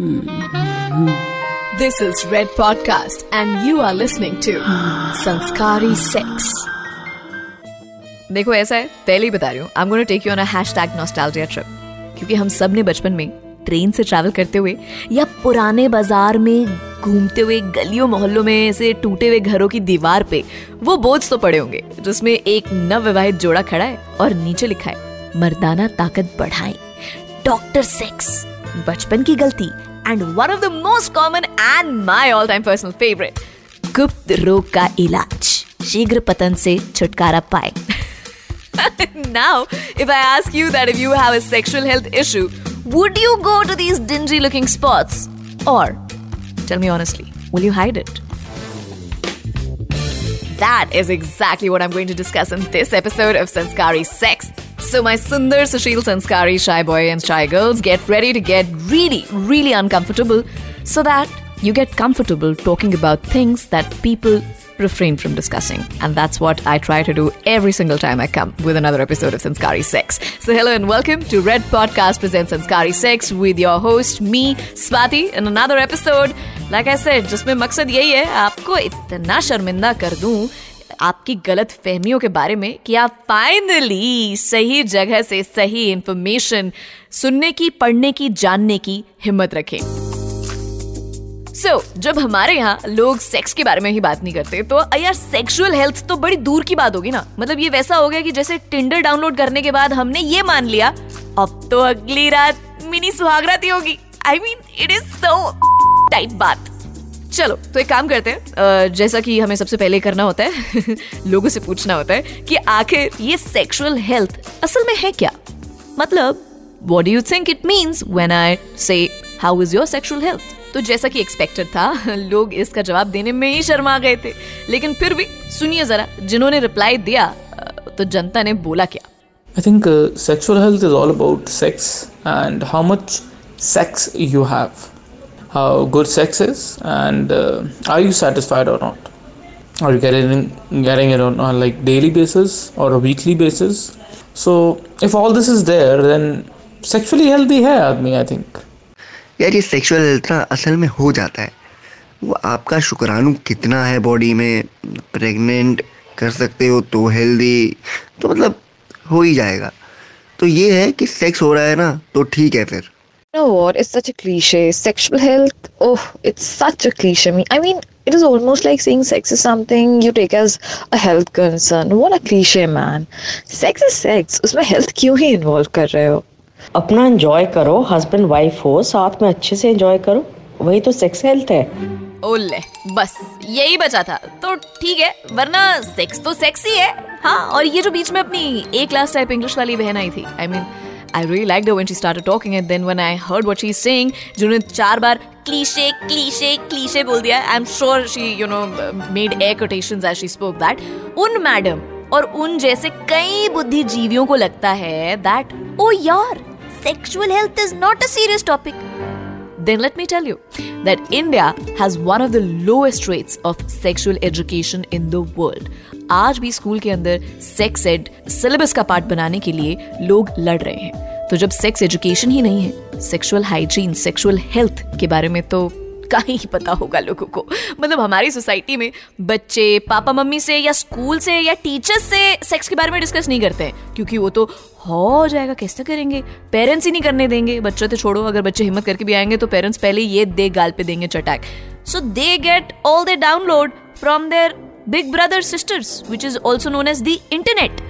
This is Red Podcast, and you are listening to Sanskari Sex. देखो ऐसा है पहले ही बता रही हूँ I am gonna take you on a hashtag nostalgia trip क्योंकि हम सबने बचपन में ट्रेन से ट्रैवल करते हुए या पुराने बाज़ार में घूमते हुए गलियों मोहल्लों में ऐसे टूटे हुए घरों की दीवार पे वो बोझ तो पड़े होंगे जिसमें एक नव विवाहित जोड़ा खड़ा है और नीचे लिखा है मर्दाना ताकत बढ़ाएँ डॉक्टर सेक्स बचपन की गलती And one of the most common and my all time personal favourite Gupt Rog का इलाज शीघ्र पतन से छुटकारा पाए now, if I ask you that if you have a sexual health issue, would you go to these dingy looking spots? Or, tell me honestly, will you hide it? That is exactly what I'm going to discuss in this episode of Sanskari Sex. So, my Sundar Sushil Sanskari shy boy and shy girls, get ready to get really, really uncomfortable so that you get comfortable talking about things that people refrain from discussing. And that's what I try to do every single time I come with another episode of Sanskari Sex. So, hello and welcome to Red Podcast presents Sanskari Sex with your host, me, Swati, in another episode. Like I said, जिसमें मकसद यही है आपको इतना शर्मिंदा कर दूं आपकी गलत फहमियों के बारे में कि आप फाइनली सही जगह से सही इंफॉर्मेशन सुनने की पढ़ने की जानने की हिम्मत रखें। सो so, जब हमारे यहाँ लोग सेक्स के बारे में ही बात नहीं करते तो यार सेक्सुअल हेल्थ तो बड़ी दूर की बात होगी ना। मतलब ये वैसा हो गया कि जैसे टिंडर डाउनलोड करने के बाद हमने ये मान लिया अब तो अगली रात मिनी सुहागरात होगी। I mean it is so type बात। चलो तो एक काम करते हैं जैसा कि हमें सबसे पहले करना होता है लोगों से पूछना होता है कि आखिर ये सेक्सुअल हेल्थ असल में है क्या? मतलब what do you think it means when I say how is your sexual health तो जैसा कि एक्सपेक्टेड था लोग इसका जवाब देने में ही शर्मा गए थे। लेकिन फिर भी सुनिए जरा जिन्होंने रिप्लाई दिया तो जनता ने बोला क्या? Think uh, sexual health is all about sex and how much sex you have, how good sex is, and uh, are you satisfied or not? Are you getting getting it on, on like daily basis or a weekly basis? So if all this is there, then sexually healthy है आदमी I think. यार ये sexual health ना असल में हो जाता है वो आपका शुक्राणु कितना है बॉडी में प्रेग्नेंट कर सकते हो तो हेल्दी तो मतलब हो ही जाएगा तो ये है कि सेक्स हो रहा है ना तो ठीक है फिर You know what? It's such a cliche. Sexual health, oh, it's such a cliche. I mean, I mean, it is almost like saying sex is something you take as a health concern. What a cliche, man. Sex is sex. उसमें health क्यों ही involve कर रहे हो? अपना enjoy करो husband wife हो साथ में अच्छे से एंजॉय करो वही तो सेक्स हेल्थ है ओले बस यही बचा था तो ठीक है वरना सेक्स तो सेक्स ही है हाँ और ये जो बीच में अपनी ए क्लास टाइप इंग्लिश वाली बहन आई थी I I mean I really liked her when she started talking and then when I heard what she's saying जिन्होंने चार बार cliche cliche cliche बोल दिया I'm sure she you know made air quotations as she spoke that उन madam और उन जैसे कई बुद्धिजीवियों को लगता है that oh यार sexual health is not a serious topic then let me tell you that India has one of the lowest rates of sexual education in the world. आज भी स्कूल के अंदर सेक्स एड सिलेबस का part बनाने के लिए लोग लड़ रहे हैं। तो जब सेक्स एजुकेशन ही नहीं है सेक्सुअल हाइजीन सेक्सुअल हेल्थ के बारे में तो कहीं ही पता होगा लोगों को। मतलब हमारी सोसाइटी में बच्चे पापा मम्मी से या स्कूल से या टीचर्स से सेक्स के बारे में डिस्कस नहीं करते हैं, क्योंकि वो तो हो जाएगा, कैसे करेंगे? पेरेंट्स ही नहीं करने देंगे। बच्चे तो छोड़ो, अगर बच्चे हिम्मत करके भी आएँगे तो पेरेंट्स पहले ये दे गाल पे देंगे चटाक। So they get all their download from their big brother sisters which is also known as the internet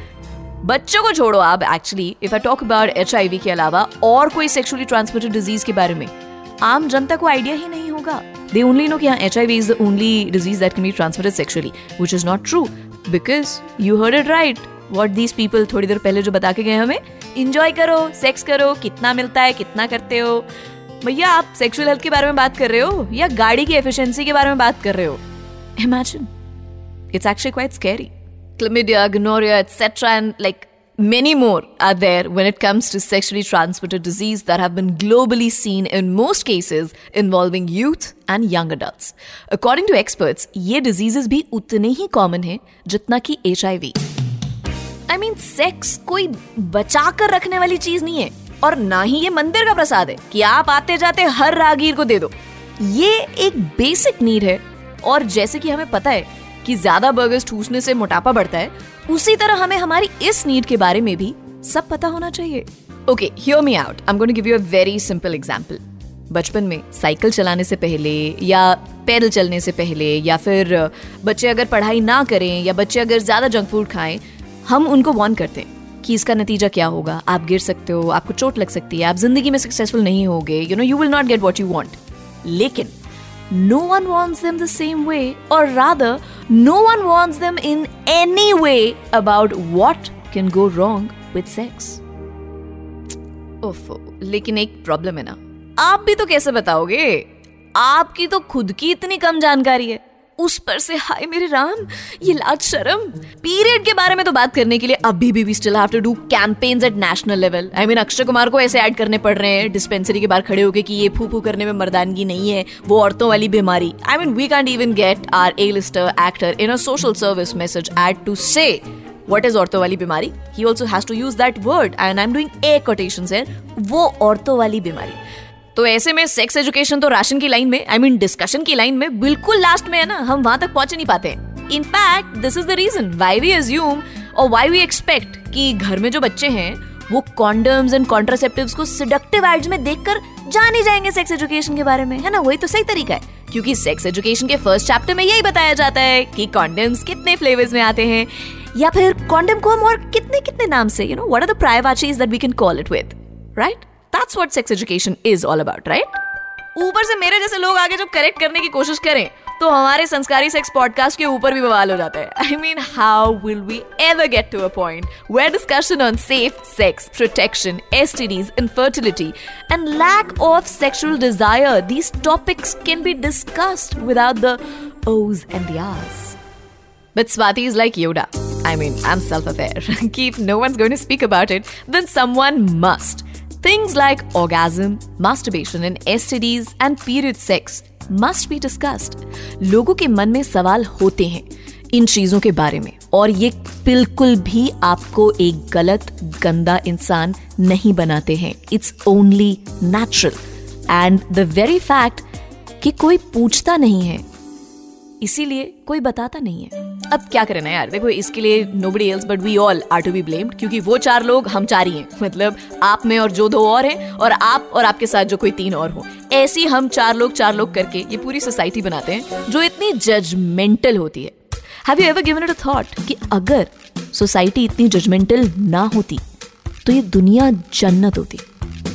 बच्चों को छोड़ो आप actually if I talk about H के अलावा और कोई सेक्सुअली ट्रांसमिटेड डिज़ीज़ के बारे में, आम जनता को आइडिया ही नहीं होगा। दे ओनली नो कि I V is the only disease that can be transmitted sexually which is not true because you heard it right what these people थोड़ी देर पहले जो बता के गए हमें इंजॉय करो सेक्स करो, कितना मिलता है, कितना करते हो। भैया, आप सेक्सुअल हेल्थ के बारे में बात कर रहे हो या गाड़ी की एफिशिएंसी के बारे में बात कर रहे हो? Imagine it's actually quite scary chlamydia, gonorrhea, etc., and like many more are there when it comes to sexually transmitted disease that have been globally seen in most cases involving youth and young adults. According to experts, ये diseases भी उतने ही common हैं जितना कि HIV. I mean, sex कोई बचा कर रखने वाली चीज़ नहीं है और ना ही ये मंदिर का प्रसाद है कि आप आते जाते हर रागीर को दे दो ये एक बेसिक नीड है और जैसे कि हमें पता है कि ज़्यादा बर्गर्स ठूसने से मोटापा बढ़ता है, उसी तरह हमें हमारी इस नीड के बारे में भी सब पता होना चाहिए। Okay hear me out I am going to give you a very simple example बचपन में साइकिल चलाने से पहले या पैदल चलने से पहले या फिर बच्चे अगर पढ़ाई ना करें या बच्चे अगर ज़्यादा जंक फ़ूड खाएँ, हम उनको वॉर्न करते हैं कि इसका नतीजा क्या होगा। आप गिर सकते हो, आपको चोट लग सकती है, आप ज़िंदगी में सक्सेसफुल नहीं होगे। You know you will not get what you want लेकिन no one wants them the same way और rather no one wants them in any way about what can go wrong with sex ओफो, लेकिन एक problem है ना। आप भी तो कैसे बताओगे? आपकी तो खुद की इतनी कम जानकारी है। उस पर से, हाय मेरे राम, ये लाज शर्म। पीरियड के बारे में तो बात करने के लिए अभी भी we still have to do campaigns at national level I mean Akshay Kumar को ऐसे ऐड करने पड़ रहे हैं डिस्पेंसरी के बाहर खड़े होके कि ये फू फू करने में मर्दानगी नहीं है, वो औरतों वाली बीमारी। I mean we can't even get our A lister actor in a social service message ad to say what is औरतों वाली बीमारी। He also has to use that word, and I'm doing a quotations here, वो औरतों वाली बीमारी। तो ऐसे में सेक्स एजुकेशन तो राशन की लाइन में आई मीन डिस्कशन की लाइन में बिल्कुल लास्ट में है ना, हम वहाँ तक पहुँच नहीं पाते। In fact this is the reason why we assume और वाई वी एक्सपेक्ट कि घर में जो बच्चे हैं, वो कॉन्डम्स एंड कॉन्ट्रासेप्टिव्स को सिडक्टिव एड्स में देखकर जान ही जाएँगे सेक्स एजुकेशन के बारे में, है ना? वही तो सही तरीका है। क्योंकि सेक्स एजुकेशन के फ़र्स्ट चैप्टर में यही बताया जाता है कि कॉन्डम्स कितने फ्लेवर्स में आते हैं, या फिर कॉन्डम को हम और कितने कितने नाम से you know what are the privacies that we can call it with right that's what sex education is all about right ऊपर से मेरे जैसे लोग आगे जब करेक्ट करने की कोशिश करें तो हमारे संस्कारी सेक्स पॉडकास्ट के ऊपर भी बवाल हो जाता है I mean how will we ever get to a point where discussion on safe sex protection STDs infertility and lack of sexual desire these topics can be discussed without the oohs and the aahs But Swati is like Yoda. I mean, I'm self aware. If no one's going to speak about it, then someone must. Things like orgasm, masturbation, and STDs and period sex must be discussed. लोगों के मन में सवाल होते हैं इन चीज़ों के बारे में। और ये बिल्कुल भी आपको एक गलत गंदा इंसान नहीं बनाते हैं। It's only natural and the very fact कि कोई पूछता नहीं है इसीलिए कोई बताता नहीं है। अब क्या करें ना यार? देखो, इसके लिए nobody else but we all are to be blamed क्योंकि वो चार लोग हम चार ही हैं। मतलब आप में और जो दो और हैं, और आप और आपके साथ जो कोई तीन और हो। ऐसी हम चार लोग चार लोग करके ये पूरी सोसाइटी बनाते हैं, जो इतनी जजमेंटल होती है। Have you ever given it a thought कि अगर सोसाइटी इतनी जजमेंटल ना होती तो ये दुनिया जन्नत होती।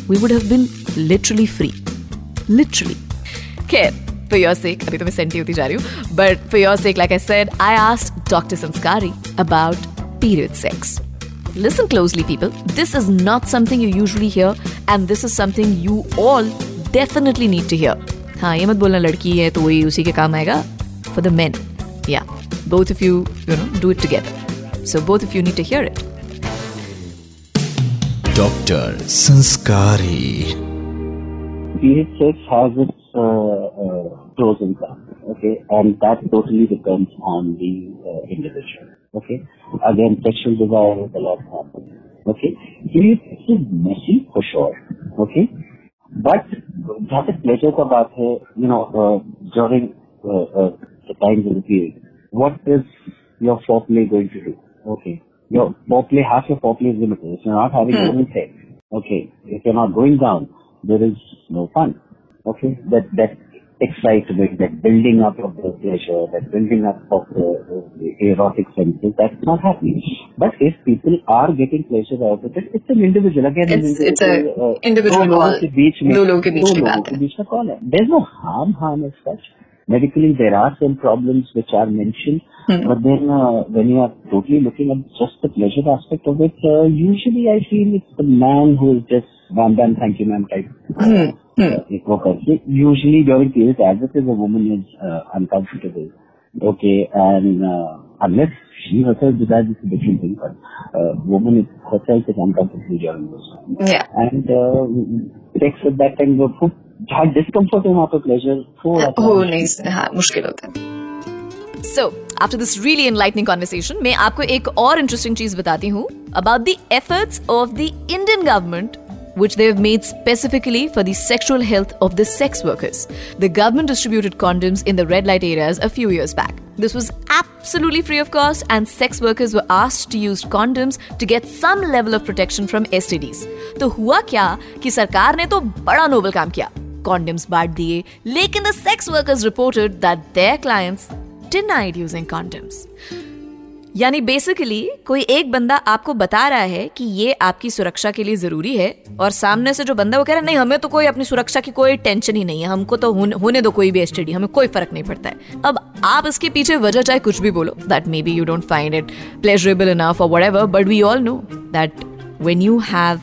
We would have been literally free literally खैर for your sake, अभी तो मैं सेंटी होती जा रही हूँ but for your sake, like I said, I asked Dr. Sanskari about period sex. Listen closely, people. This is not something you usually hear, and this is something you all definitely need to hear. हाँ ये मत बोलना लड़की है तो वही उसी के काम आएगा for the men. Yeah, both of you, you know, do it together. So both of you need to hear it. Doctor संस्कारी period sex has its uh, uh, pros and cons. Okay, and that totally depends on the uh, individual. Okay, again, sexual desire is a lot happens. Okay, it is messy for sure. Okay, but what is pleasure ka baat hai, you know, uh, during uh, uh, the times of the period, what is your foreplay going to do? Okay, your foreplay, half your foreplay is limited. If you're not having hmm. anything, okay, if you're not going down, there is no fun. Okay, that that excitement, that building up of the pleasure, that building up of the, the erotic senses, that's not happening. But if people are getting pleasure out of it, it's an individual. Again, it's, an individual, it's a uh, individual no call. Beach mein, no logo beach, no logo ke beach call. There's no harm, harm as such. Medically, there are some problems which are mentioned. but then uh, when you are totally looking at just the pleasure aspect of it, uh, usually I feel it's the man who is just bam bam thank you ma'am type. Uh, एक वो करके usually during periods as it is a woman is uh, uncomfortable. Okay, and uh, unless she herself decides it's a different thing, but uh, woman is herself is uncomfortable during those times. Yeah. And uh, sex at that time वो खूब जहाँ discomfort है वहाँ पे pleasure थोड़ा सा हो नहीं हाँ मुश्किल होता है So, after this really enlightening conversation, मैं आपको एक और इंटरेस्टिंग चीज बताती हूँ about the efforts of the Indian government which they have made specifically for the sexual health of the sex workers. The government distributed condoms in the red light areas a few years back. This was absolutely free of cost, and sex workers were asked to use condoms to get some level of protection from STDs. तो हुआ क्या कि सरकार ने तो बड़ा Nobel काम किया condoms बांट दिए लेकिन the sex workers reported that their clients denied using condoms. यानी बेसिकली कोई एक बंदा आपको बता रहा है कि ये आपकी सुरक्षा के लिए ज़रूरी है और सामने से जो बंदा वो कह रहा है नहीं हमें तो कोई अपनी सुरक्षा की कोई टेंशन ही नहीं है हमको तो होने दो कोई भी एसटीडी हमें कोई फ़र्क नहीं पड़ता है अब आप इसके पीछे वजह चाहे कुछ भी बोलो that may be you don't find it pleasurable enough और whatever but we all know that when you have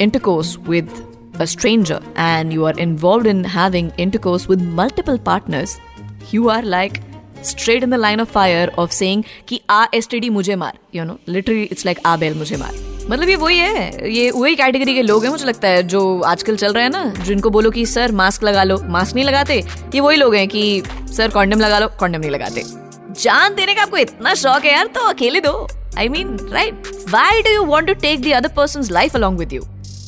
intercourse with a stranger and you are involved in having intercourse with multiple partners, you are like straight in the line of fire of saying कि आ STD मुझे मार. You know literally it's like a bell मुझे मार. मतलब ये वही है, ये वही कैटेगरी के लोग हैं, मुझे लगता है, जो आजकल चल रहे हैं ना, जिनको बोलो कि सर मास्क लगा लो. मास्क नहीं लगाते, ये वही लोग हैं कि सर कॉन्डम लगा लो. कॉन्डम नहीं लगाते। जान देने का आपको इतना शौक है यार तो अकेले दो। I mean right why do you want to take the other person life along with you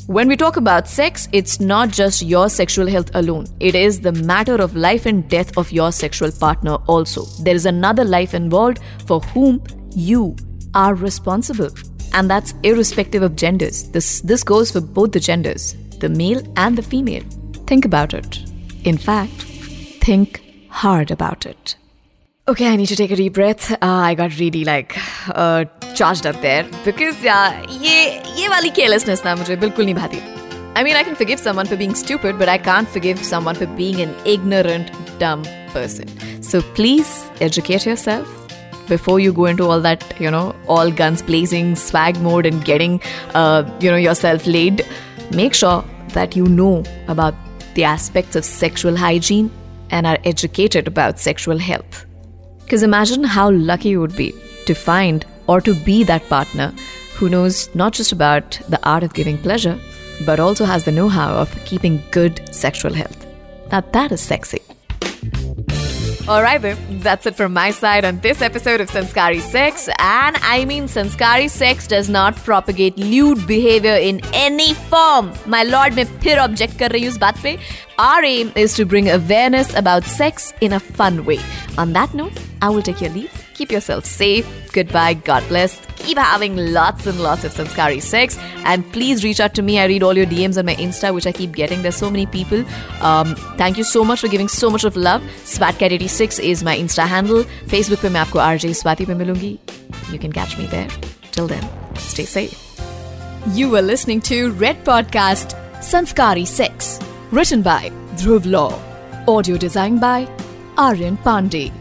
When we talk about sex, it's not just your sexual health alone. It is the matter of life and death of your sexual partner also. There is another life involved for whom you are responsible. And that's irrespective of genders. This, this goes for both the genders, the male and the female. Think about it. In fact, think hard about it. Okay, I need to take a deep breath. Uh, I got really like uh, charged up there because yeah, ये ये वाली carelessness ना मुझे बिल्कुल नहीं भाती. I mean, I can forgive someone for being stupid, but I can't forgive someone for being an ignorant, dumb person. So please educate yourself before you go into all that, you know, all guns blazing, swag mode, and getting, uh, you know, yourself laid. Make sure that you know about the aspects of sexual hygiene and are educated about sexual health. Because imagine how lucky you would be to find or to be that partner who knows not just about the art of giving pleasure, but also has the know how of keeping good sexual health. Now, that is sexy. Alright, babe, that's it from my side on this episode of Sanskari Sex. And I mean, Sanskari Sex does not propagate lewd behavior in any form. My lord, मैं फिर object कर रही हूँ इस बात पे. Our aim is to bring awareness about sex in a fun way. On that note, I will take your leave. Keep yourself safe. Goodbye. God bless. Keep having lots and lots of Sanskari sex. And please reach out to me. I read all your DMs on my Insta, which I keep getting. There's so many people. Um, thank you so much for giving so much of love. Swatcat86 is my Insta handle. Facebook पे मैं आपको RJ Swati पे मिलूंगी. You can catch me there. Till then, stay safe. You were listening to Red Podcast Sanskari Sex. Written by Dhruv Law. Audio designed by Aryan Pandey.